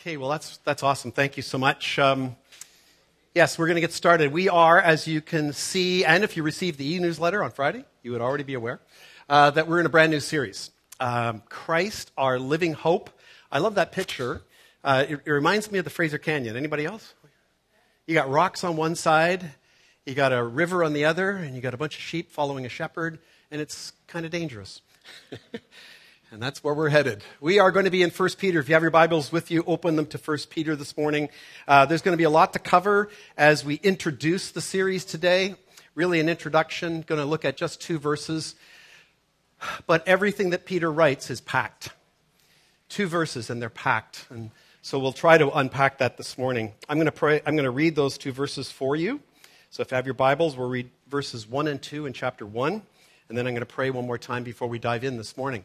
Okay, well, that's, that's awesome. Thank you so much. Um, yes, we're going to get started. We are, as you can see, and if you received the e newsletter on Friday, you would already be aware, uh, that we're in a brand new series um, Christ, our living hope. I love that picture. Uh, it, it reminds me of the Fraser Canyon. Anybody else? You got rocks on one side, you got a river on the other, and you got a bunch of sheep following a shepherd, and it's kind of dangerous. And that's where we're headed. We are going to be in 1 Peter. If you have your Bibles with you, open them to 1 Peter this morning. Uh, there's going to be a lot to cover as we introduce the series today. Really, an introduction. Going to look at just two verses. But everything that Peter writes is packed. Two verses, and they're packed. And so we'll try to unpack that this morning. I'm going to, pray, I'm going to read those two verses for you. So if you have your Bibles, we'll read verses 1 and 2 in chapter 1. And then I'm going to pray one more time before we dive in this morning.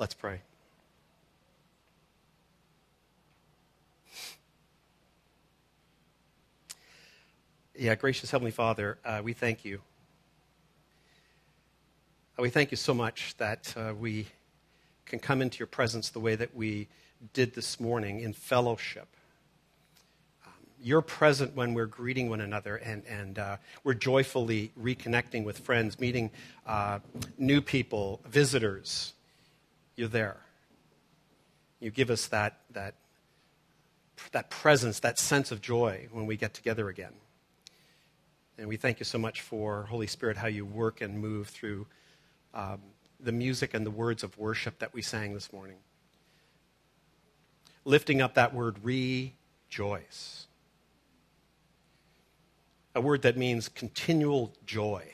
Let's pray. Yeah, gracious Heavenly Father, uh, we thank you. Uh, we thank you so much that uh, we can come into your presence the way that we did this morning in fellowship. Um, you're present when we're greeting one another and, and uh, we're joyfully reconnecting with friends, meeting uh, new people, visitors you're there. You give us that, that, that presence, that sense of joy when we get together again. And we thank you so much for, Holy Spirit, how you work and move through um, the music and the words of worship that we sang this morning. Lifting up that word, rejoice. A word that means continual joy.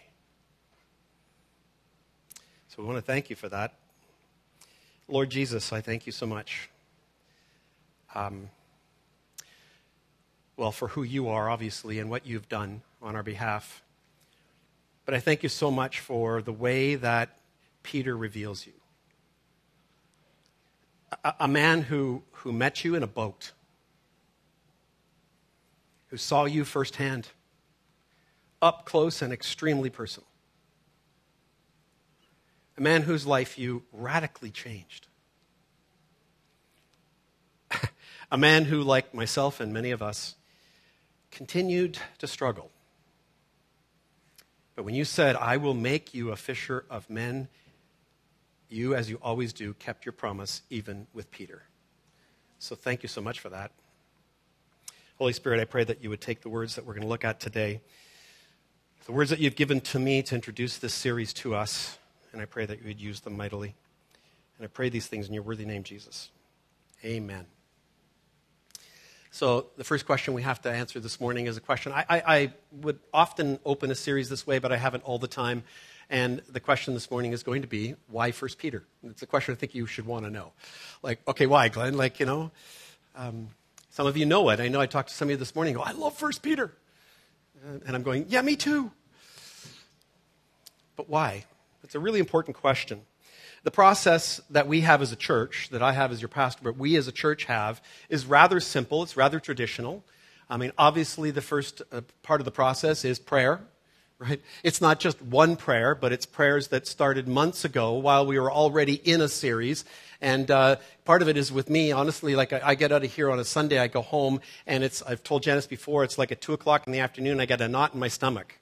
So we want to thank you for that. Lord Jesus, I thank you so much. Um, well, for who you are, obviously, and what you've done on our behalf. But I thank you so much for the way that Peter reveals you. A, a man who, who met you in a boat, who saw you firsthand, up close and extremely personal a man whose life you radically changed. a man who, like myself and many of us, continued to struggle. But when you said, I will make you a fisher of men, you, as you always do, kept your promise even with Peter. So thank you so much for that. Holy Spirit, I pray that you would take the words that we're going to look at today, the words that you've given to me to introduce this series to us and I pray that you would use them mightily. And I pray these things in your worthy name, Jesus. Amen. So, the first question we have to answer this morning is a question. I, I, I, would often open a series this way, but I haven't all the time. And the question this morning is going to be why First Peter? It's a question I think you should want to know. Like, okay, why, Glenn? Like, you know, um, some of you know it. I know I talked to some of you this morning. Go, I love First Peter, and I'm going, yeah, me too. But why? It's a really important question. The process that we have as a church, that I have as your pastor, but we as a church have, is rather simple. It's rather traditional. I mean, obviously, the first uh, part of the process is prayer, right? It's not just one prayer, but it's prayers that started months ago while we were already in a series. And uh, part of it is with me, honestly, like I, I, get out of here on a Sunday, I go home, and it's, I've told Janice before, it's like at 2 o'clock in the afternoon, I get a knot in my stomach.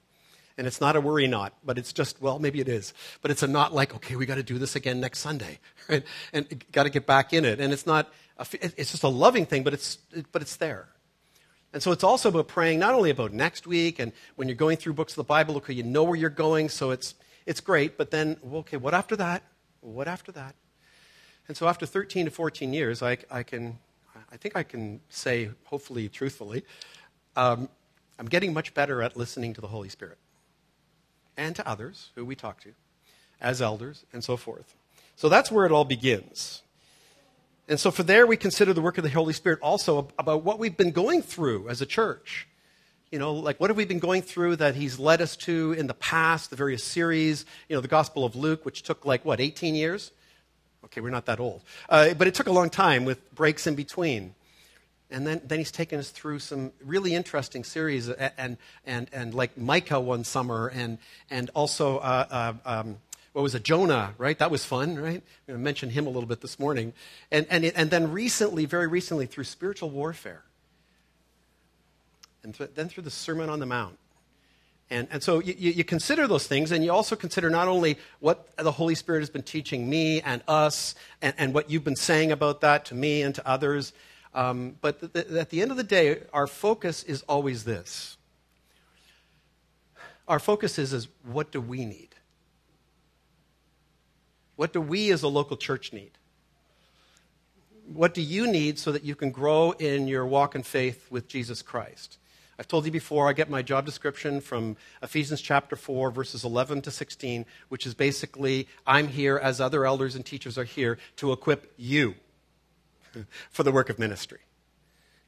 And it's not a worry knot, but it's just, well, maybe it is. But it's a knot like, okay, we got to do this again next Sunday, right? And got to get back in it. And it's not, a, it's just a loving thing, but it's, but it's there. And so it's also about praying not only about next week and when you're going through books of the Bible, okay, you know where you're going, so it's, it's great, but then, okay, what after that? What after that? And so after 13 to 14 years, I, I can, I think I can say, hopefully truthfully, um, I'm getting much better at listening to the Holy Spirit and to others who we talk to as elders and so forth. So that's where it all begins. And so, for there, we consider the work of the Holy Spirit also about what we've been going through as a church. You know, like what have we been going through that He's led us to in the past, the various series, you know, the Gospel of Luke, which took like, what, 18 years? Okay, we're not that old. Uh, but it took a long time with breaks in between. And then, then he's taken us through some really interesting series, and, and, and, like Micah one summer, and, and also uh, uh, um, what was it, Jonah, right? That was fun, right? I'm going to mention him a little bit this morning. And, and, and then recently, very recently, through spiritual warfare. And th- then through the Sermon on the Mount. And, and so you, you consider those things, and you also consider not only what the Holy Spirit has been teaching me and us, and, and what you've been saying about that to me and to others. Um, but th- th- at the end of the day, our focus is always this. Our focus is, is what do we need? What do we as a local church need? What do you need so that you can grow in your walk in faith with Jesus Christ? I've told you before, I get my job description from Ephesians chapter 4, verses 11 to 16, which is basically I'm here, as other elders and teachers are here, to equip you for the work of ministry,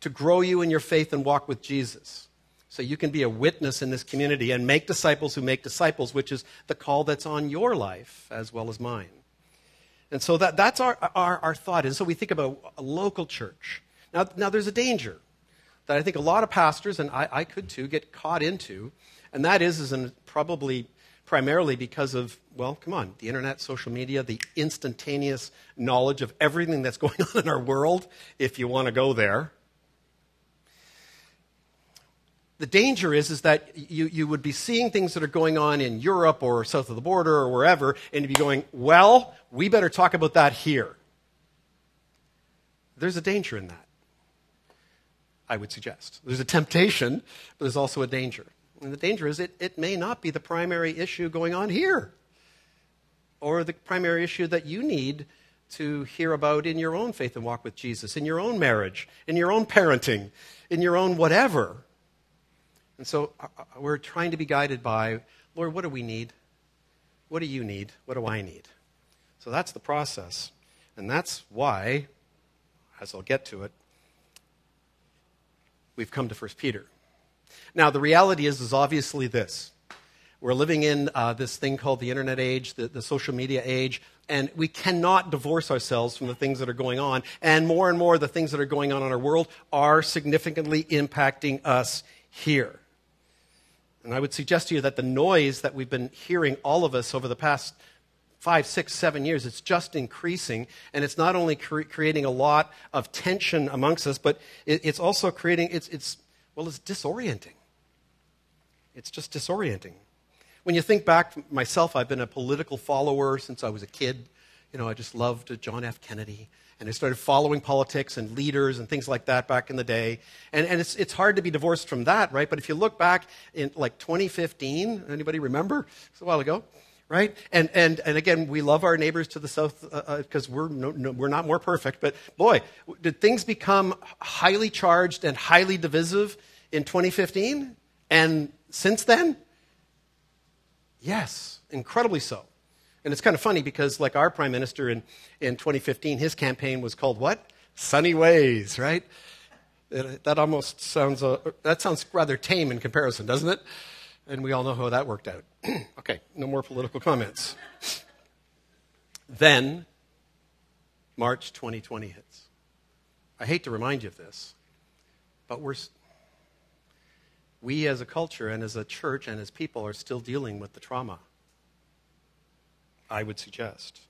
to grow you in your faith and walk with Jesus. So you can be a witness in this community and make disciples who make disciples, which is the call that's on your life as well as mine. And so that, that's our, our, our thought. And so we think about a local church. Now, now, there's a danger that I think a lot of pastors, and I, I could too, get caught into, and that is, is probably primarily because of, well, come on, the internet, social media, the instantaneous knowledge of everything that's going on in our world, if you want to go there the danger is, is that you, you would be seeing things that are going on in Europe or south of the border or wherever, and you'd be going, well, we better talk about that here. There's a danger in that, I would suggest. There's a temptation, but there's also a danger. And the danger is it, it may not be the primary issue going on here, or the primary issue that you need to hear about in your own faith and walk with Jesus, in your own marriage, in your own parenting, in your own whatever. And so uh, uh, we're trying to be guided by, Lord, what do we need? What do you need? What do I need? So that's the process. And that's why, as I'll get to it, we've come to 1 Peter. Now, the reality is, is obviously this. We're living in uh, this thing called the internet age, the, the social media age, and we cannot divorce ourselves from the things that are going on. And more and more, the things that are going on in our world are significantly impacting us here. And I would suggest to you that the noise that we've been hearing, all of us, over the past five, six, seven years, it's just increasing. And it's not only cre- creating a lot of tension amongst us, but it, it's also creating, it's, it's, well, it's disorienting. It's just disorienting. When you think back, myself, I've been a political follower since I was a kid. You know, I just loved John F. Kennedy and I started following politics and leaders and things like that back in the day. And, and it's, it's hard to be divorced from that, right? But if you look back in like 2015, anybody remember? It's a while ago, right? And, and, and again, we love our neighbors to the south because uh, uh, we're, no, no, we're not more perfect. But boy, did things become highly charged and highly divisive in 2015? And since then? Yes, incredibly so. And it's kind of funny because, like our prime minister in, in 2015, his campaign was called what? Sunny Ways, right? That almost sounds, uh, that sounds rather tame in comparison, doesn't it? And we all know how that worked out. okay, no more political comments. then, March 2020 hits. I hate to remind you of this, but we're, we as a culture and as a church and as people are still dealing with the trauma I would suggest.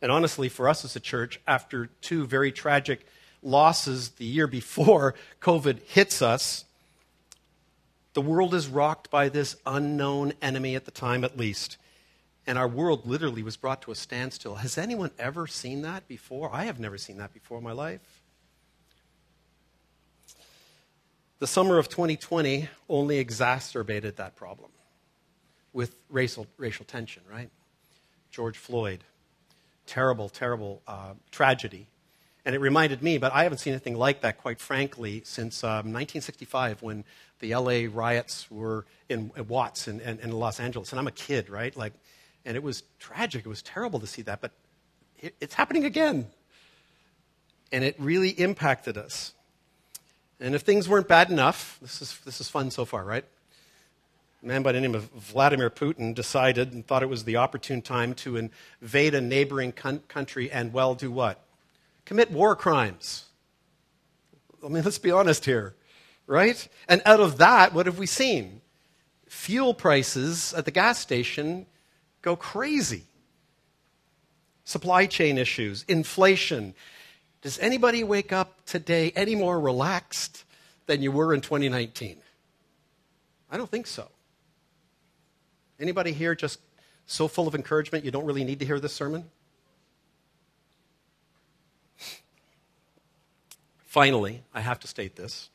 And honestly, for us as a church, after two very tragic losses the year before COVID hits us, the world is rocked by this unknown enemy at the time, at least. And our world literally was brought to a standstill. Has anyone ever seen that before? I have never seen that before in my life. The summer of 2020 only exacerbated that problem with racial, racial tension, right? George Floyd. Terrible, terrible uh, tragedy. And it reminded me, but I haven't seen anything like that, quite frankly, since um, 1965 when the LA riots were in, Watts in, in, in, Los Angeles. And I'm a kid, right? Like, and it was tragic. It was terrible to see that. But it, it's happening again. and it really impacted us. And if things weren't bad enough, this is, this is fun so far, right? A man by the name of Vladimir Putin decided and thought it was the opportune time to invade a neighboring country and, well, do what? Commit war crimes. I mean, let's be honest here, right? And out of that, what have we seen? Fuel prices at the gas station go crazy. Supply chain issues, inflation. Does anybody wake up today any more relaxed than you were in 2019? I don't think so. Anybody here just so full of encouragement you don't really need to hear this sermon? Finally, I have to state this.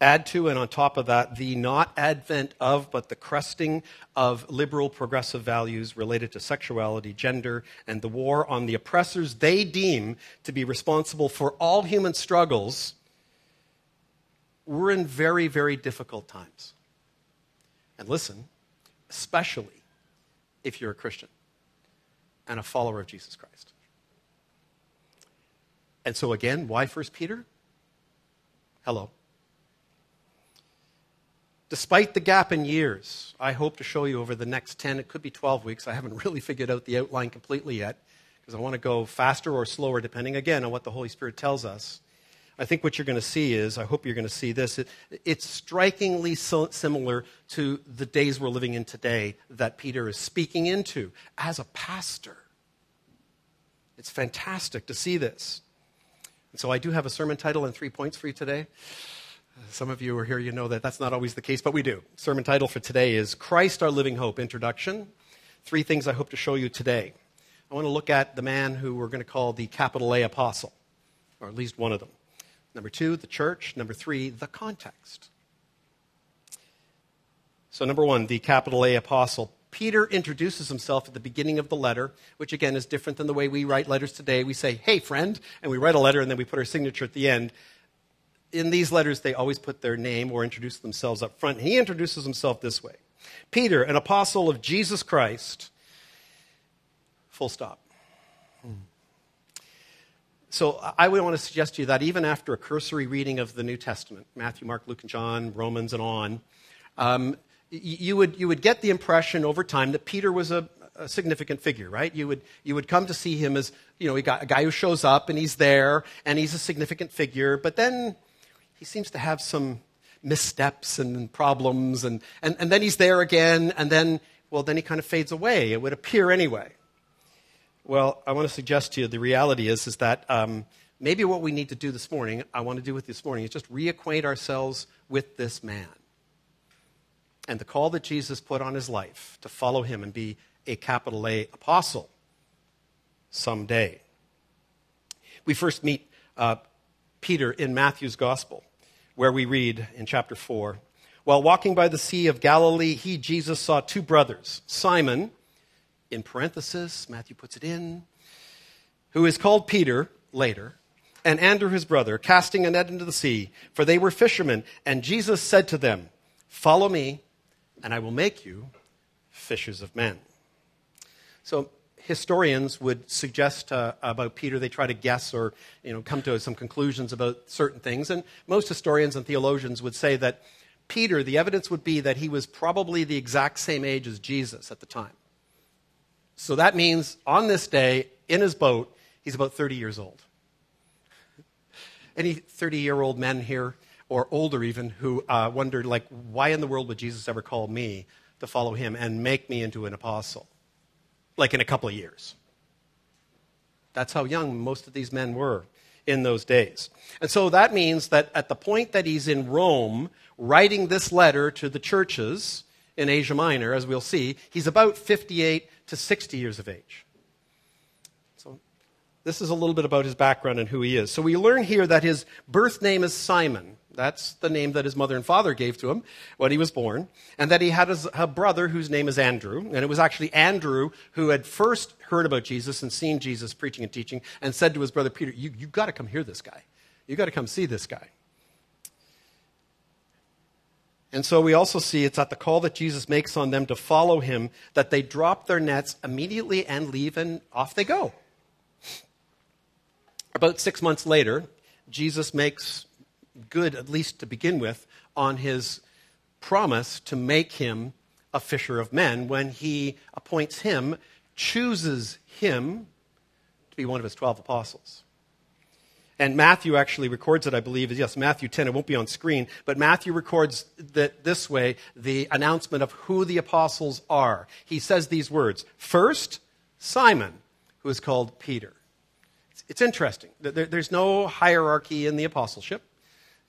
Add to and on top of that, the not advent of, but the cresting of liberal progressive values related to sexuality, gender, and the war on the oppressors they deem to be responsible for all human struggles. We're in very, very difficult times. And listen, especially if you're a Christian and a follower of Jesus Christ. And so, again, why First Peter? Hello. Despite the gap in years, I hope to show you over the next 10, it could be 12 weeks. I haven't really figured out the outline completely yet because I want to go faster or slower, depending again on what the Holy Spirit tells us. I think what you're going to see is, I hope you're going to see this, it, it's strikingly so similar to the days we're living in today that Peter is speaking into as a pastor. It's fantastic to see this. And so I do have a sermon title and three points for you today. Some of you are here, you know that that's not always the case, but we do. Sermon title for today is Christ Our Living Hope Introduction. Three things I hope to show you today. I want to look at the man who we're going to call the capital A apostle, or at least one of them. Number two, the church. Number three, the context. So, number one, the capital A apostle. Peter introduces himself at the beginning of the letter, which again is different than the way we write letters today. We say, hey, friend, and we write a letter and then we put our signature at the end. In these letters, they always put their name or introduce themselves up front. He introduces himself this way Peter, an apostle of Jesus Christ. Full stop. So I would want to suggest to you that even after a cursory reading of the New Testament, Matthew, Mark, Luke, and John, Romans, and on, um, you, would, you would get the impression over time that Peter was a, a, significant figure, right? You would, you would come to see him as, you know, a guy, who shows up and he's there and he's a significant figure, but then he seems to have some missteps and problems, and, and, and then he's there again, and then, well, then he kind of fades away. It would appear anyway. Well, I want to suggest to you the reality is, is that um, maybe what we need to do this morning, I want to do with this morning, is just reacquaint ourselves with this man and the call that Jesus put on his life to follow him and be a capital A apostle someday. We first meet uh, Peter in Matthew's gospel, where we read in chapter 4 While walking by the Sea of Galilee, he, Jesus, saw two brothers, Simon, in parenthesis, Matthew puts it in, who is called Peter later, and Andrew his brother, casting a net into the sea, for they were fishermen. And Jesus said to them, Follow me, and I will make you fishers of men. So historians would suggest uh, about Peter, they try to guess or you know, come to some conclusions about certain things. And most historians and theologians would say that Peter, the evidence would be that he was probably the exact same age as Jesus at the time. So that means on this day, in his boat, he's about 30 years old. Any 30 year old men here, or older even, who uh, wondered, like, why in the world would Jesus ever call me to follow him and make me into an apostle? Like in a couple of years. That's how young most of these men were in those days. And so that means that at the point that he's in Rome writing this letter to the churches in Asia Minor, as we'll see, he's about 58 to 60 years of age. So, this is a little bit about his background and who he is. So, we learn here that his birth name is Simon. That's the name that his mother and father gave to him when he was born. And that he had a brother whose name is Andrew. And it was actually Andrew who had first heard about Jesus and seen Jesus preaching and teaching and said to his brother Peter, you, You've got to come hear this guy. You've got to come see this guy. And so we also see it's at the call that Jesus makes on them to follow him that they drop their nets immediately and leave, and off they go. About six months later, Jesus makes good, at least to begin with, on his promise to make him a fisher of men when he appoints him, chooses him to be one of his 12 apostles. And Matthew actually records it, I believe. Yes, Matthew 10. It won't be on screen, but Matthew records that this way the announcement of who the apostles are. He says these words First, Simon, who is called Peter. It's, it's interesting. There, there's no hierarchy in the apostleship.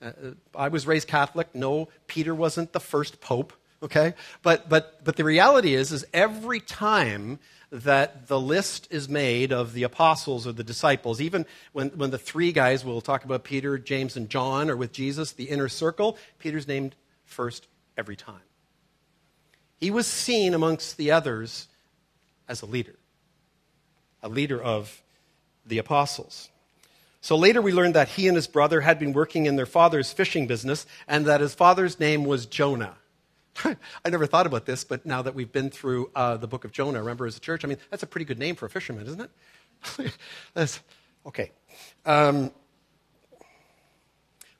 Uh, I was raised Catholic. No, Peter wasn't the first pope, okay? But, but, but the reality is, is every time that the list is made of the apostles or the disciples, even when, when the three guys, we'll talk about Peter, James, and John, are with Jesus, the inner circle, Peter's named first every time. He was seen amongst the others as a leader, a leader of the apostles. So later we learned that he and his brother had been working in their father's fishing business and that his father's name was Jonah. I never thought about this, but now that we've been through uh, the book of Jonah, remember as a church, I mean, that's a pretty good name for a fisherman, isn't it? okay. Um,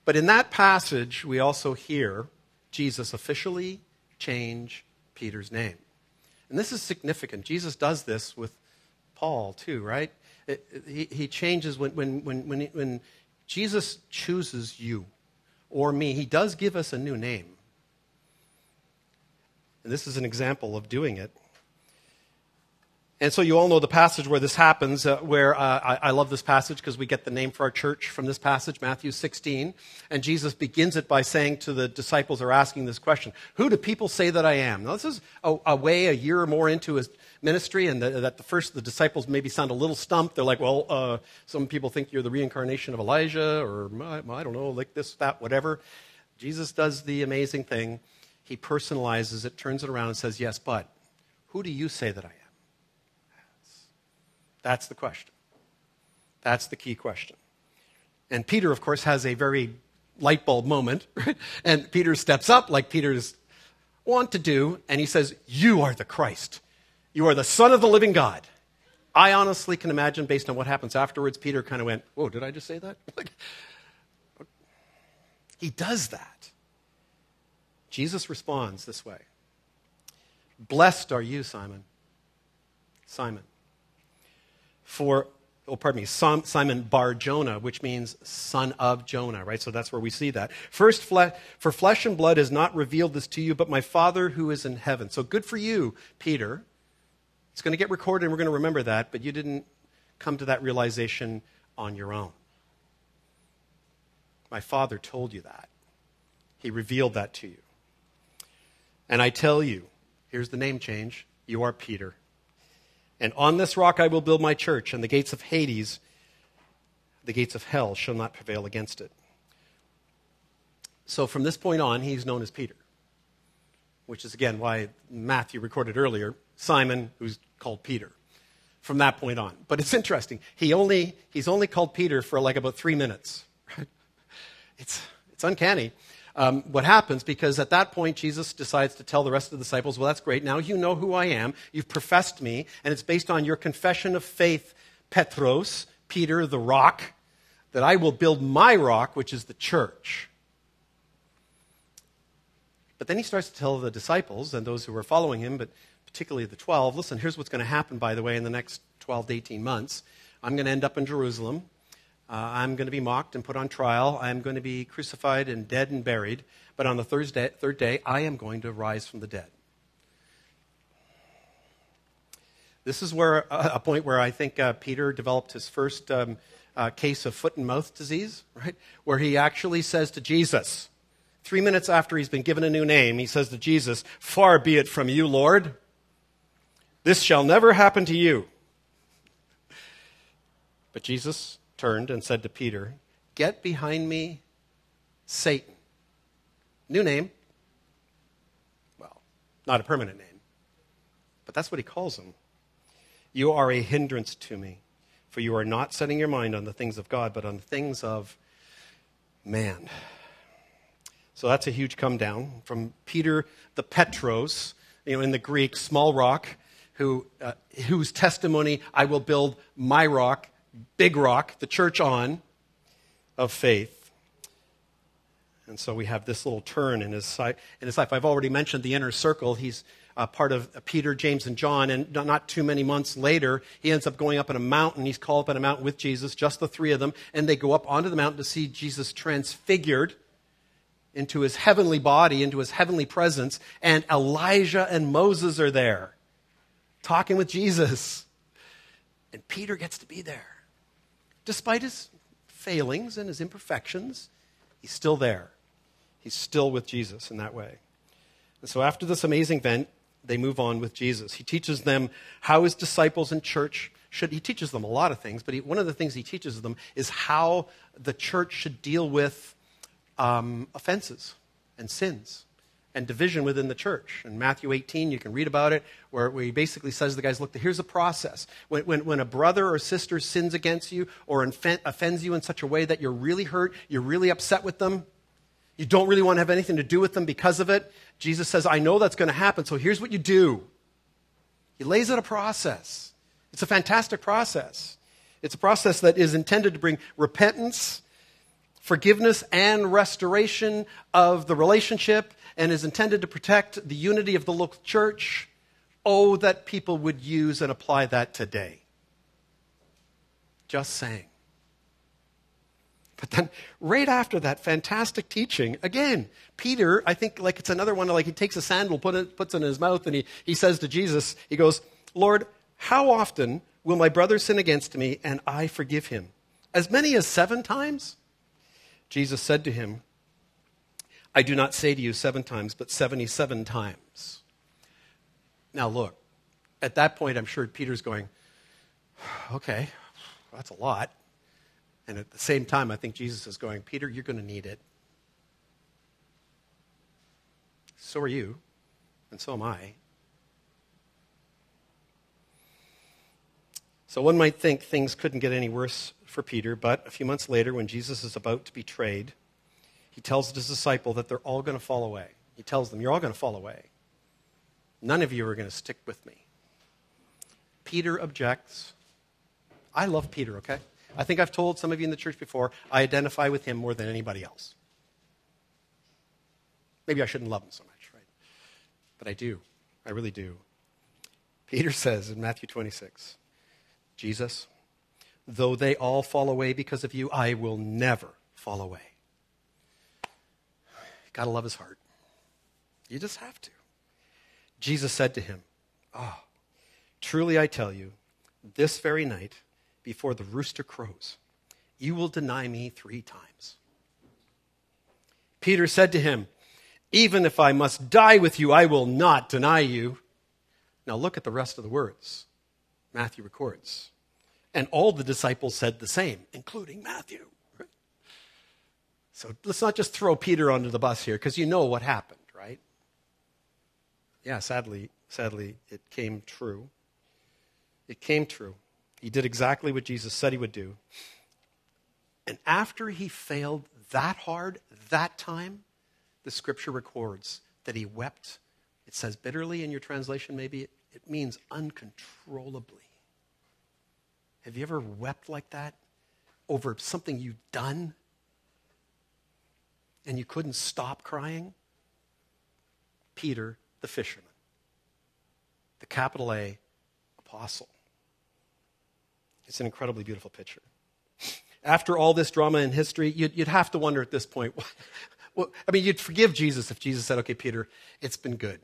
but in that passage, we also hear Jesus officially change Peter's name. And this is significant. Jesus does this with Paul, too, right? He, he changes when, when, when, when, when Jesus chooses you or me, he does give us a new name. And this is an example of doing it. And so you all know the passage where this happens, uh, where uh, I, I, love this passage because we get the name for our church from this passage, Matthew 16. And Jesus begins it by saying to the disciples who are asking this question, Who do people say that I am? Now, this is a, a way a year or more into his ministry, and the, that the first, the disciples maybe sound a little stumped. They're like, Well, uh, some people think you're the reincarnation of Elijah, or I, don't know, like this, that, whatever. Jesus does the amazing thing he personalizes it, turns it around, and says, Yes, but who do you say that I am? That's the question. That's the key question. And Peter, of course, has a very light bulb moment, right? And Peter steps up like Peter's want to do, and he says, You are the Christ. You are the Son of the living God. I honestly can imagine, based on what happens afterwards, Peter kind of went, Whoa, did I just say that? he does that. Jesus responds this way Blessed are you, Simon. Simon. For, oh, pardon me, Simon Bar Jonah, which means son of Jonah, right? So that's where we see that. First, for flesh and blood has not revealed this to you, but my Father who is in heaven. So good for you, Peter. It's going to get recorded and we're going to remember that, but you didn't come to that realization on your own. My Father told you that. He revealed that to you. And I tell you, here's the name change you are Peter. And on this rock I will build my church, and the gates of Hades, the gates of hell, shall not prevail against it. So from this point on, he's known as Peter, which is again why Matthew recorded earlier Simon, who's called Peter. From that point on. But it's interesting. He only, he's only called Peter for like about three minutes. Right? It's, it's uncanny um, what happens because at that point, Jesus decides to tell the rest of the disciples, Well, that's great. Now you know who I am. You've professed me, and it's based on your confession of faith, Petros, Peter, the rock, that I will build my rock, which is the church. But then he starts to tell the disciples and those who are following him, but particularly the 12, listen, here's what's going to happen, by the way, in the next 12 to 18 months. I'm going to end up in Jerusalem. Uh, I'm going to be mocked and put on trial. I'm going to be crucified and dead and buried. But on the third day, third day I am going to rise from the dead. This is where uh, a point where I think uh, Peter developed his first um, uh, case of foot and mouth disease, right? Where he actually says to Jesus, three minutes after he's been given a new name, he says to Jesus, Far be it from you, Lord. This shall never happen to you. But Jesus turned and said to Peter, Get behind me, Satan. New name. Well, not a permanent name, but that's what he calls him. You are a hindrance to me, for you are not setting your mind on the things of God, but on the things of man. So that's a huge come down from Peter the Petros, you know, in the Greek, small rock, who, uh, whose testimony I will build my rock, big rock, the church on, of faith. And so we have this little turn in his, in his life. I've already mentioned the inner circle. He's uh, part of Peter, James, and John. And not too many months later, he ends up going up on a mountain. He's called up on a mountain with Jesus, just the three of them. And they go up onto the mountain to see Jesus transfigured into his heavenly body, into his heavenly presence. And Elijah and Moses are there talking with Jesus. And Peter gets to be there. Despite his failings and his imperfections, he's still there. He's still with Jesus in that way. And so after this amazing event, they move on with Jesus. He teaches them how his disciples in church should, he teaches them a lot of things, but he, one of the things he teaches them is how the church should deal with um, offenses and sins and division within the church. In Matthew 18, you can read about it, where, where he basically says to the guys, look, here's a process. When, when, when a brother or sister sins against you or offends you in such a way that you're really hurt, you're really upset with them, you don't really want to have anything to do with them because of it, Jesus says, I know that's going to happen, so here's what you do. He lays out a process. It's a fantastic process. It's a process that is intended to bring repentance, forgiveness, and restoration of the relationship, and is intended to protect the unity of the local church. Oh, that people would use and apply that today. Just saying. But then, right after that fantastic teaching, again, Peter, I think like it's another one, like he takes a sandal, put it, puts it in his mouth, and he, he says to Jesus, he goes, Lord, how often will my brother sin against me and I forgive him? As many as seven times? Jesus said to him, I do not say to you seven times, but 77 times. Now, look, at that point, I'm sure Peter's going, okay, that's a lot. And at the same time, I think Jesus is going, Peter, you're going to need it. So are you, and so am I. So one might think things couldn't get any worse for Peter, but a few months later, when Jesus is about to be betrayed, he tells his disciple that they're all going to fall away. He tells them, You're all going to fall away. None of you are going to stick with me. Peter objects. I love Peter, okay? I think I've told some of you in the church before, I identify with him more than anybody else. Maybe I shouldn't love him so much, right? But I do. I really do. Peter says in Matthew 26 Jesus, though they all fall away because of you, I will never fall away. Got to love his heart. You just have to. Jesus said to him, Oh, truly I tell you, this very night, before the rooster crows. You will deny me three times. Peter said to him, Even if I must die with you, I will not deny you. Now look at the rest of the words Matthew records. And all the disciples said the same, including Matthew. So let's not just throw Peter under the bus here, because you know what happened, right? Yeah, sadly, sadly, it came true. It came true. He did exactly what Jesus said he would do. And after he failed that hard, that time, the scripture records that he wept. It says bitterly in your translation, maybe it, means uncontrollably. Have you ever wept like that over something you've done and you couldn't stop crying? Peter, the fisherman, the capital A apostle. It's an incredibly beautiful picture. After all this drama in history, you'd, you'd have to wonder at this point. well, I mean, you'd forgive Jesus if Jesus said, okay, Peter, it's been good.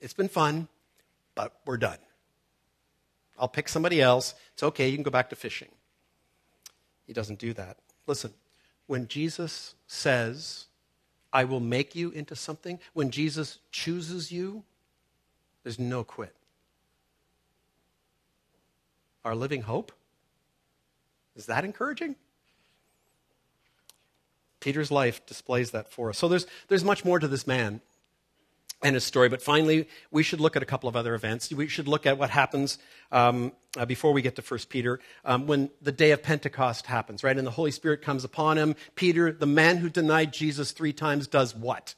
It's been fun, but we're done. I'll pick somebody else. It's okay, you can go back to fishing. He doesn't do that. Listen, when Jesus says, I will make you into something, when Jesus chooses you, there's no quit. Our living hope is that encouraging? Peter's life displays that for us. So there's, there's much more to this man and his story, but finally, we should look at a couple of other events. We should look at what happens um, uh, before we get to 1 Peter um, when the day of Pentecost happens, right? And the Holy Spirit comes upon him. Peter, the man who denied Jesus three times, does what?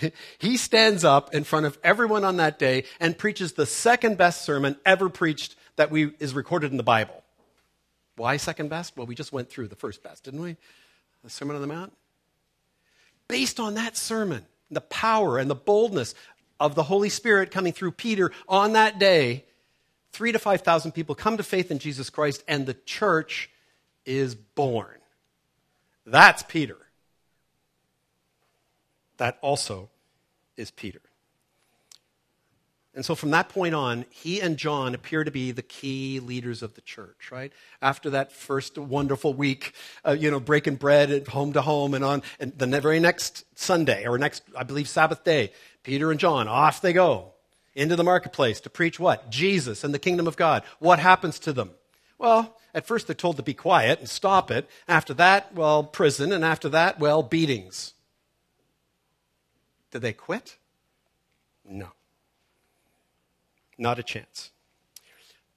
He stands up in front of everyone on that day and preaches the second best sermon ever preached that we, is recorded in the Bible. Why second best? Well, we just went through the first best, didn't we? The Sermon on the Mount. Based on that sermon, the power and the boldness of the Holy Spirit coming through Peter on that day, three to 5,000 people come to faith in Jesus Christ, and the church is born. That's Peter. That also is Peter. And so from that point on, he and John appear to be the key leaders of the church, right? After that first wonderful week, uh, you know, breaking bread at home to home and on, and the very next Sunday, or next, I believe, Sabbath day, Peter and John, off they go into the marketplace to preach what? Jesus and the kingdom of God. What happens to them? Well, at first they're told to be quiet and stop it. After that, well, prison. And after that, well, beatings. Did they quit? No. Not a chance.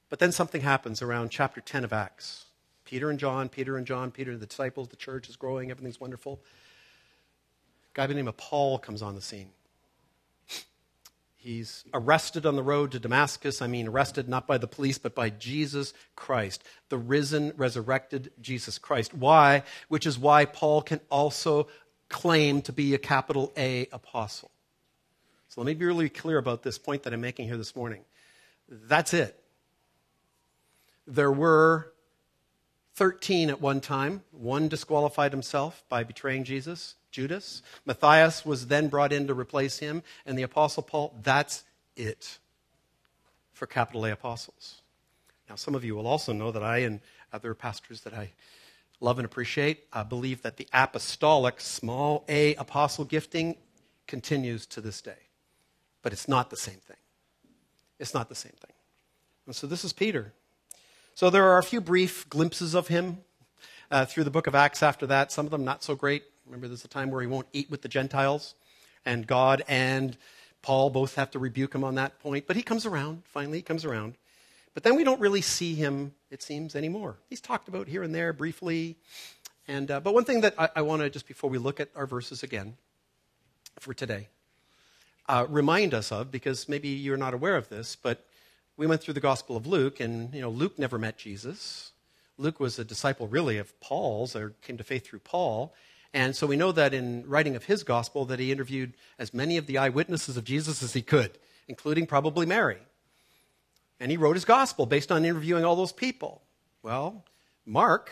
But then something happens around chapter 10 of Acts. Peter and John, Peter and John, Peter the disciples, the church is growing, everything's wonderful. A guy by the name of Paul comes on the scene. He's arrested on the road to Damascus. I mean, arrested not by the police, but by Jesus Christ, the risen, resurrected Jesus Christ. Why? Which is why Paul can also claim to be a capital A apostle. So let me be really clear about this point that I'm making here this morning. That's it. There were 13 at one time. One disqualified himself by betraying Jesus, Judas. Matthias was then brought in to replace him, and the Apostle Paul. That's it for capital A apostles. Now, some of you will also know that I and other pastors that I love and appreciate uh, believe that the apostolic, small a apostle gifting continues to this day. But it's not the same thing. It's not the same thing. And so this is Peter. So there are a few brief glimpses of him uh, through the book of Acts after that, some of them not so great. Remember, there's a time where he won't eat with the Gentiles, and God and Paul both have to rebuke him on that point. But he comes around, finally, he comes around. But then we don't really see him, it seems, anymore. He's talked about here and there briefly. And, uh, but one thing that I, I want to, just before we look at our verses again for today, uh, remind us of, because maybe you're not aware of this, but we went through the Gospel of Luke, and you know, Luke never met Jesus. Luke was a disciple, really, of Paul's, or came to faith through Paul. And so we know that in writing of his gospel that he interviewed as many of the eyewitnesses of Jesus as he could, including probably Mary. And he wrote his gospel based on interviewing all those people. Well, Mark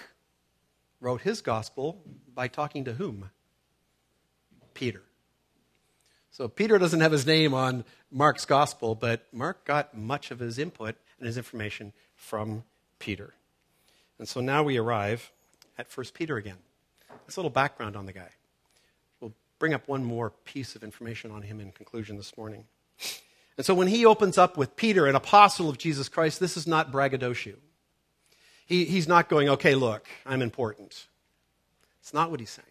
wrote his gospel by talking to whom? Peter. So Peter doesn't have his name on Mark's gospel, but Mark got much of his input and his information from Peter. And so now we arrive at 1 Peter again. That's a little background on the guy. We'll bring up one more piece of information on him in conclusion this morning. And so when he opens up with Peter, an apostle of Jesus Christ, this is not braggadocio. He, he's not going, okay, look, I'm important. It's not what he's saying.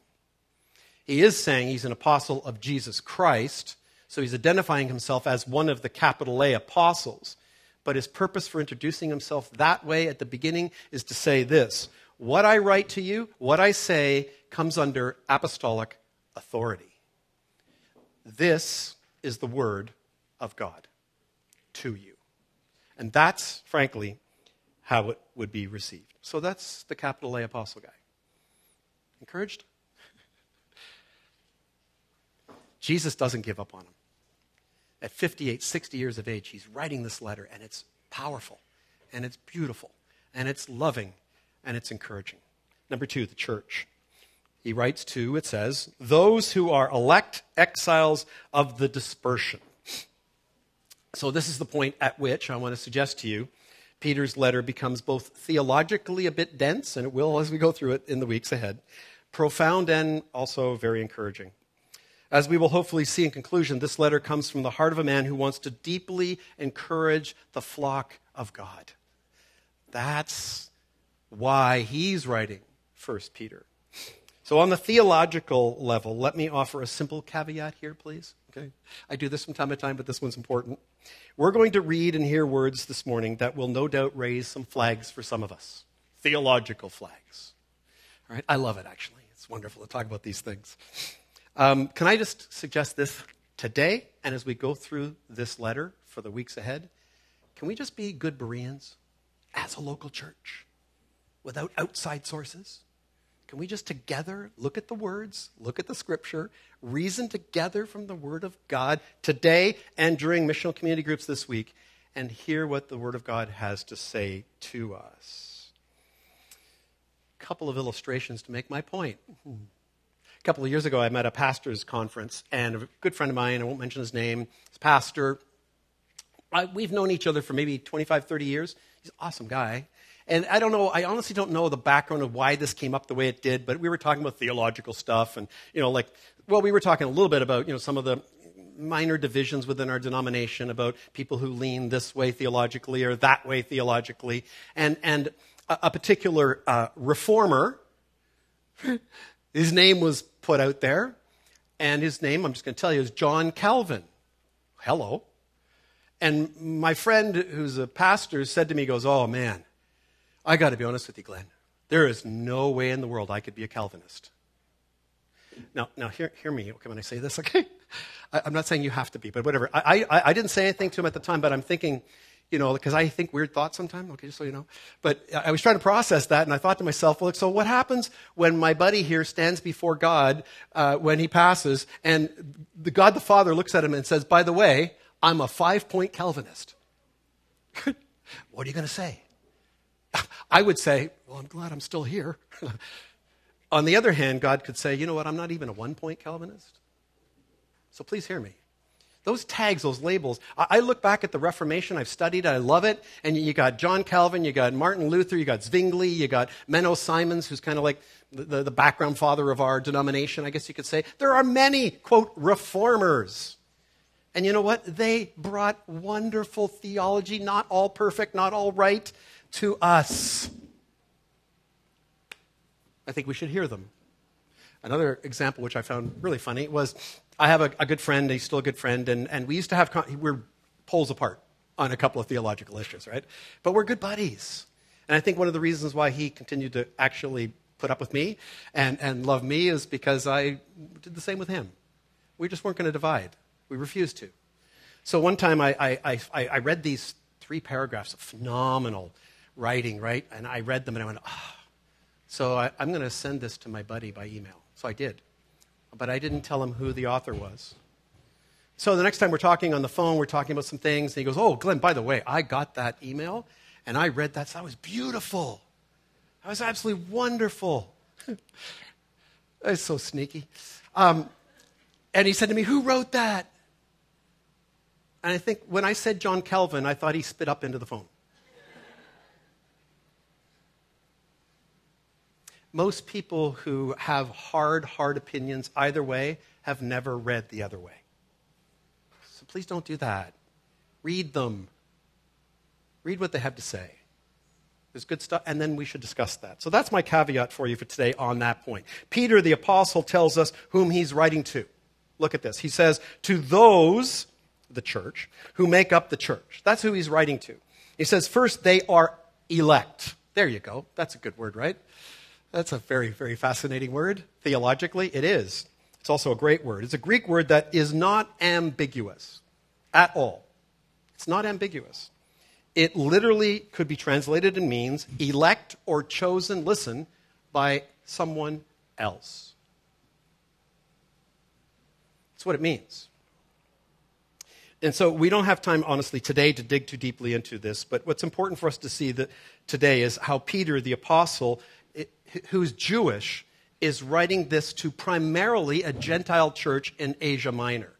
He is saying he's an apostle of Jesus Christ, so he's identifying himself as one of the capital A apostles. But his purpose for introducing himself that way at the beginning is to say this What I write to you, what I say, comes under apostolic authority. This is the word of God to you. And that's, frankly, how it would be received. So that's the capital A apostle guy. Encouraged? Jesus doesn't give up on him at 58, 60 years of age, he's writing this letter, and it's powerful, and it's beautiful, and it's loving, and it's encouraging. Number two, the church. He writes to, it says, those who are elect exiles of the dispersion. So, this is the point at which I want to suggest to you Peter's letter becomes both theologically a bit dense, and it will as we go through it in the weeks ahead, profound and also very encouraging. As we will hopefully see in conclusion, this letter comes from the heart of a man who wants to deeply encourage the flock of God. That's why he's writing 1 Peter. So, on the theological level, let me offer a simple caveat here, please. Okay? I do this from time to time, but this one's important. We're going to read and hear words this morning that will no doubt raise some flags for some of us theological flags. All right? I love it, actually. It's wonderful to talk about these things. Um, can I just suggest this today and as we go through this letter for the weeks ahead? Can we just be good Bereans as a local church? without outside sources? Can we just together look at the words, look at the scripture, reason together from the Word of God today and during missional community groups this week, and hear what the Word of God has to say to us? A couple of illustrations to make my point. Couple of years ago, I met a pastor's conference, and a good friend of mine, I won't mention his name, he's a pastor. I, we've known each other for maybe 25, 30 years. He's an awesome guy. And I don't know, I honestly don't know the background of why this came up the way it did, but we were talking about theological stuff and, you know, like, well, we were talking a little bit about, you know, some of the minor divisions within our denomination about people who lean this way theologically or that way theologically. And, and a, a particular uh, reformer, his name was put out there, and his name, I'm just going to tell you, is John Calvin. Hello. And my friend, who's a pastor, said to me, goes, Oh, man, I got to be honest with you, Glenn. There is no way in the world I could be a Calvinist. Now, now hear, hear me okay, when I say this, okay? I, am not saying you have to be, but whatever. I, I, I didn't say anything to him at the time, but I'm thinking, you know, because I think weird thoughts sometimes, okay, just so you know. But I was trying to process that, and I thought to myself, well, so what happens when my buddy here stands before God uh, when he passes, and the God the Father looks at him and says, by the way, I'm a five point Calvinist? what are you going to say? I would say, Well, I'm glad I'm still here. On the other hand, God could say, You know what? I'm not even a one point Calvinist. So please hear me. Those tags, those labels, I look back at the Reformation, I've studied it, I love it. And you got John Calvin, you got Martin Luther, you got Zwingli, you got Menno Simons, who's kind of like the, the, the background father of our denomination, I guess you could say. There are many, quote, reformers. And you know what? They brought wonderful theology, not all perfect, not all right, to us. I think we should hear them. Another example, which I found really funny, was I have a, a good friend, he's still a good friend, and, and we used to have, we're poles apart on a couple of theological issues, right? But we're good buddies. And I think one of the reasons why he continued to actually put up with me and, and love me is because I did the same with him. We just weren't going to divide. We refused to. So one time I, I, I, I read these three paragraphs of phenomenal writing, right? And I read them and I went, ah. Oh. So I, I'm going to send this to my buddy by email. So I did. But I didn't tell him who the author was. So the next time we're talking on the phone, we're talking about some things, and he goes, Oh, Glenn, by the way, I got that email, and I read that. So that was beautiful. That was absolutely wonderful. It's so sneaky. Um, and he said to me, Who wrote that? And I think when I said John Calvin, I thought he spit up into the phone. Most people who have hard, hard opinions either way have never read the other way. So please don't do that. Read them. Read what they have to say. There's good stuff, and then we should discuss that. So that's my caveat for you for today on that point. Peter, the apostle, tells us whom he's writing to. Look at this. He says, To those, the church, who make up the church. That's who he's writing to. He says, First, they are elect. There you go. That's a good word, right? That's a very, very fascinating word. Theologically, it is. It's also a great word. It's a Greek word that is not ambiguous at all. It's not ambiguous. It literally could be translated and means elect or chosen, listen, by someone else. That's what it means. And so we don't have time, honestly, today to dig too deeply into this, but what's important for us to see that today is how Peter, the apostle, who's Jewish, is writing this to primarily a Gentile church in Asia Minor.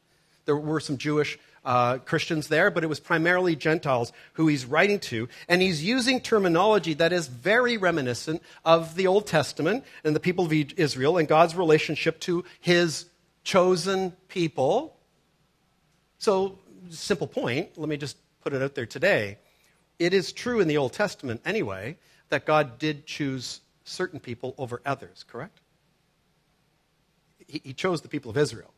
There were some Jewish uh, Christians there, but it was primarily Gentiles who he's writing to. And he's using terminology that is very reminiscent of the Old Testament and the people of Israel and God's relationship to his chosen people. So, simple point, let me just put it out there today. It is true in the Old Testament, anyway, that God did choose certain people over others, correct? He, he chose the people of Israel.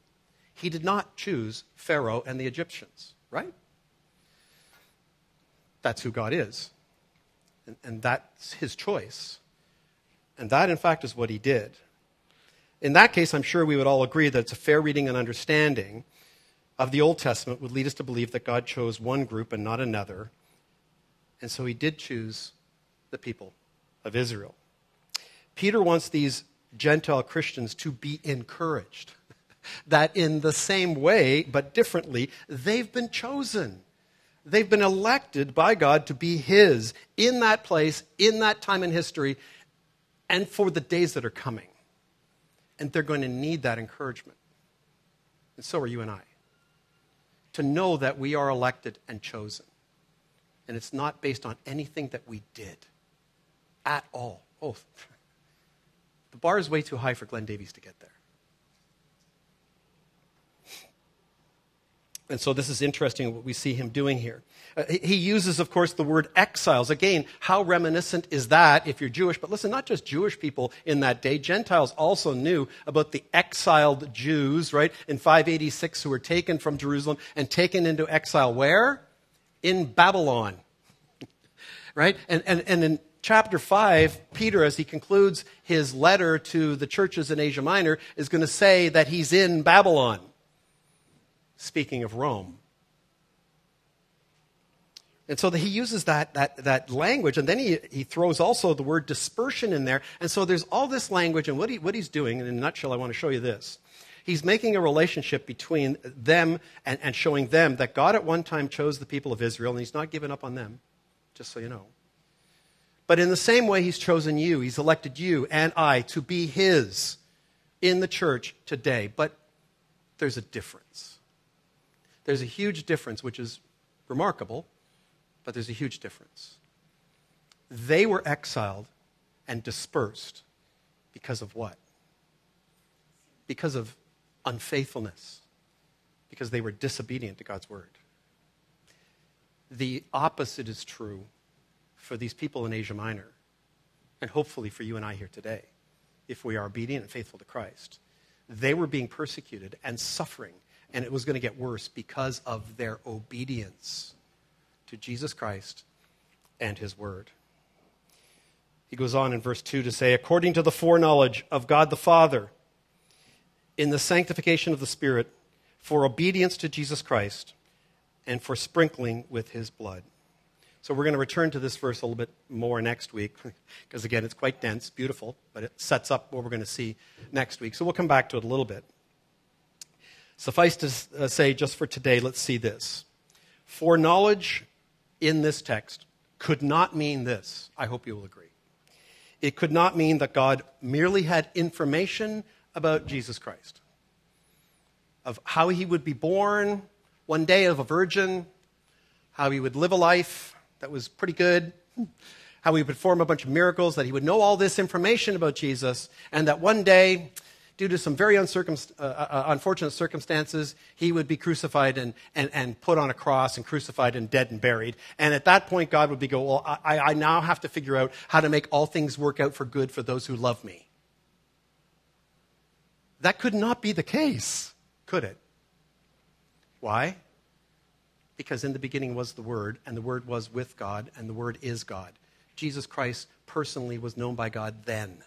He did not choose Pharaoh and the Egyptians, right? That's who God is. And, and that's his choice. And that, in fact, is what he did. In that case, I'm sure we would all agree that it's a fair reading and understanding of the Old Testament would lead us to believe that God chose one group and not another. And so he did choose the people of Israel. Peter wants these Gentile Christians to be encouraged that in the same way, but differently, they've been chosen. They've been elected by God to be His in that place, in that time in history, and for the days that are coming. And they're going to need that encouragement. And so are you and I. To know that we are elected and chosen. And it's not based on anything that we did at all. Oh, the bar is way too high for Glenn Davies to get there. And so this is interesting what we see him doing here. Uh, he uses, of course, the word exiles. Again, how reminiscent is that if you're Jewish? But listen, not just Jewish people in that day. Gentiles also knew about the exiled Jews, right, in 586 who were taken from Jerusalem and taken into exile where? In Babylon. right? And, and, and in chapter 5, Peter, as he concludes his letter to the churches in Asia Minor, is going to say that he's in Babylon speaking of Rome. And so he uses that, that, that language, and then he, he throws also the word dispersion in there. And so there's all this language, and what, he, what he's doing, in a nutshell, I want to show you this. He's making a relationship between them and, and showing them that God at one time chose the people of Israel, and he's not given up on them, just so you know. But in the same way, he's chosen you, he's elected you and I to be his in the church today. But there's a difference. There's a huge difference, which is remarkable, but there's a huge difference. They were exiled and dispersed because of what? Because of unfaithfulness, because they were disobedient to God's word. The opposite is true for these people in Asia Minor, and hopefully for you and I here today, if we are obedient and faithful to Christ. They were being persecuted and suffering and it was going to get worse because of their obedience to Jesus Christ and his word. He goes on in verse 2 to say, according to the foreknowledge of God the Father, in the sanctification of the Spirit, for obedience to Jesus Christ, and for sprinkling with his blood. So we're going to return to this verse a little bit more next week, because again, it's quite dense, beautiful, but it sets up what we're going to see next week. So we'll come back to it a little bit. Suffice to uh, say, just for today, let's see this. Foreknowledge in this text could not mean this. I hope you will agree. It could not mean that God merely had information about Jesus Christ, of how he would be born one day of a virgin, how he would live a life that was pretty good, how he would perform a bunch of miracles, that he would know all this information about Jesus, and that one day due to some very uh, uh, uh, unfortunate circumstances, he would be crucified and, and, and put on a cross and crucified and dead and buried. And at that point, God would be go, well, I, I now have to figure out how to make all things work out for good for those who love me. That could not be the case, could it? Why? Because in the beginning was the Word, and the Word was with God, and the Word is God. Jesus Christ personally was known by God then,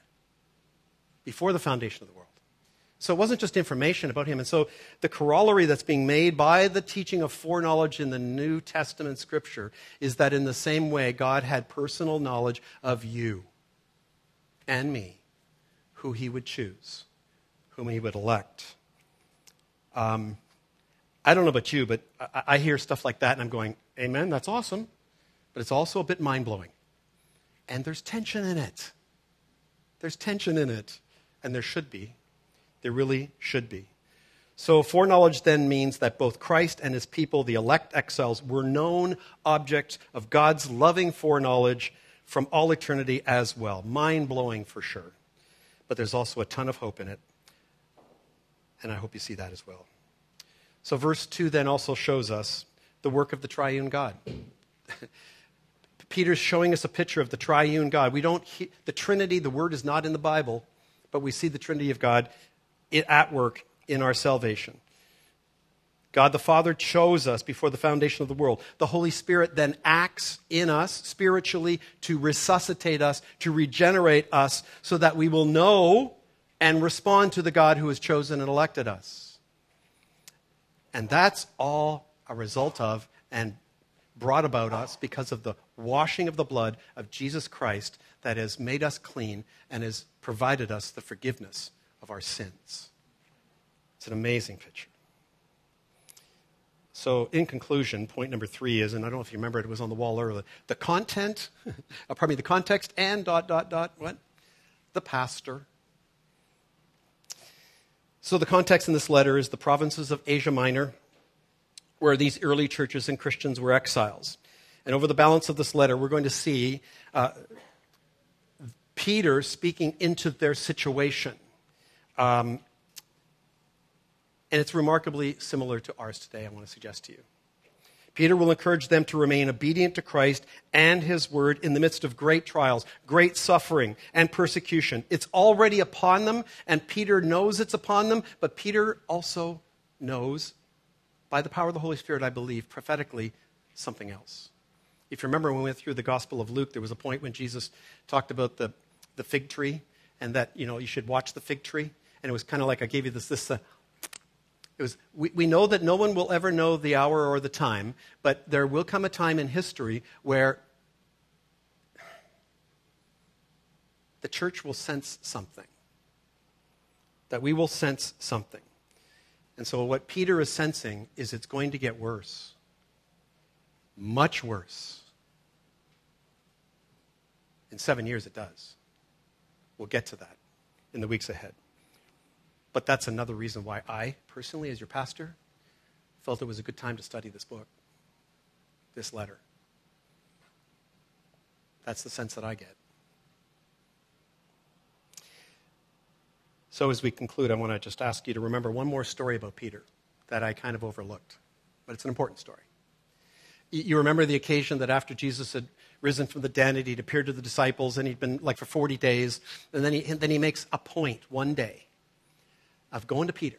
before the foundation of the world. So it wasn't just information about him. And so the corollary that's being made by the teaching of foreknowledge in the New Testament scripture is that in the same way, God had personal knowledge of you and me, who he would choose, whom he would elect. Um, I don't know about you, but I, I hear stuff like that and I'm going, Amen, that's awesome. But it's also a bit mind blowing. And there's tension in it. There's tension in it, and there should be. There really should be. So, foreknowledge then means that both Christ and his people, the elect exiles, were known objects of God's loving foreknowledge from all eternity as well. Mind blowing for sure. But there's also a ton of hope in it. And I hope you see that as well. So, verse 2 then also shows us the work of the triune God. Peter's showing us a picture of the triune God. We don't, the Trinity, the word is not in the Bible, but we see the Trinity of God at work in our salvation. God the Father chose us before the foundation of the world. The Holy Spirit then acts in us spiritually to resuscitate us, to regenerate us, so that we will know and respond to the God who has chosen and elected us. And that's all a result of and brought about us because of the washing of the blood of Jesus Christ that has made us clean and has provided us the forgiveness of our sins. It's an amazing picture. So, in conclusion, point number three is, and I don't know if you remember it, was on the wall earlier. The content, uh, pardon me, the context and dot, dot, dot, what? The pastor. So, the context in this letter is the provinces of Asia Minor, where these early churches and Christians were exiles. And over the balance of this letter, we're going to see uh, Peter speaking into their situation. Um, and it's remarkably similar to ours today, I want to suggest to you. Peter will encourage them to remain obedient to Christ and his word in the midst of great trials, great suffering, and persecution. It's already upon them, and Peter knows it's upon them, but Peter also knows, by the power of the Holy Spirit, I believe, prophetically, something else. If you remember when we went through the Gospel of Luke, there was a point when Jesus talked about the, the fig tree and that, you know, you should watch the fig tree. And it was kind of like I gave you this, this uh, it was, we, we know that no one will ever know the hour or the time, but there will come a time in history where the church will sense something. That we will sense something. And so, what Peter is sensing is it's going to get worse. Much worse. In seven years, it does. We'll get to that in the weeks ahead. But that's another reason why I, personally, as your pastor, felt it was a good time to study this book, this letter. That's the sense that I get. So, as we conclude, I want to just ask you to remember one more story about Peter that I kind of overlooked, but it's an important story. You remember the occasion that after Jesus had risen from the dead, and he'd appeared to the disciples, and he'd been like for 40 days, and then he, and then he makes a point one day of going to Peter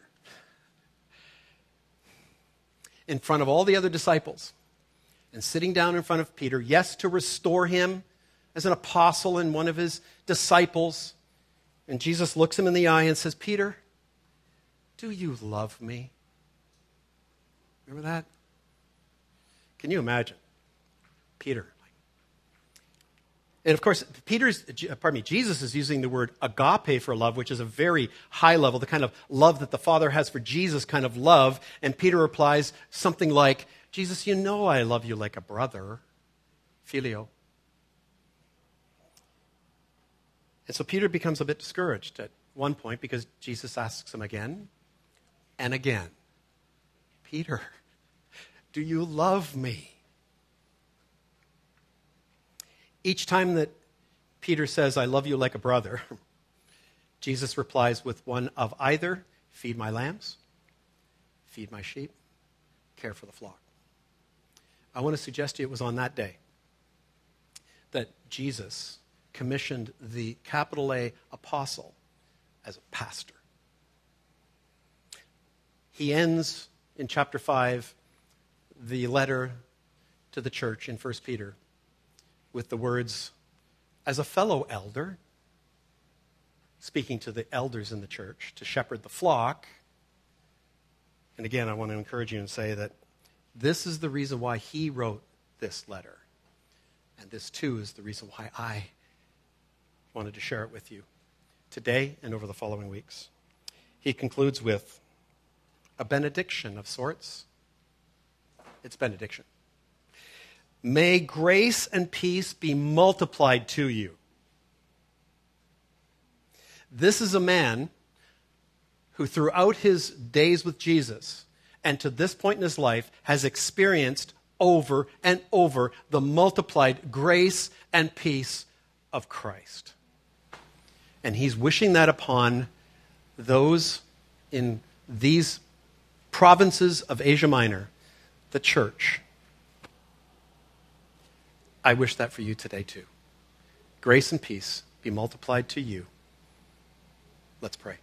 in front of all the other disciples and sitting down in front of Peter, yes, to restore him as an apostle and one of his disciples. And Jesus looks him in the eye and says, Peter, do you love me? Remember that? Can you imagine? Peter, and of course, Peter's, uh, pardon me, Jesus is using the word agape for love, which is a very high level, the kind of love that the Father has for Jesus kind of love. And Peter replies something like, Jesus, you know I love you like a brother. Phileo. And so Peter becomes a bit discouraged at one point because Jesus asks him again and again, Peter, do you love me? Each time that Peter says, I love you like a brother, Jesus replies with one of either feed my lambs, feed my sheep, care for the flock. I want to suggest to you it was on that day that Jesus commissioned the capital A apostle as a pastor. He ends in chapter 5 the letter to the church in 1 Peter with the words, as a fellow elder, speaking to the elders in the church, to shepherd the flock. And again, I want to encourage you and say that this is the reason why he wrote this letter. And this, too, is the reason why I wanted to share it with you today and over the following weeks. He concludes with a benediction of sorts. It's benediction. May grace and peace be multiplied to you. This is a man who, throughout his days with Jesus and to this point in his life, has experienced over and over the multiplied grace and peace of Christ. And he's wishing that upon those in these provinces of Asia Minor, the church I wish that for you today, too. Grace and peace be multiplied to you. Let's pray.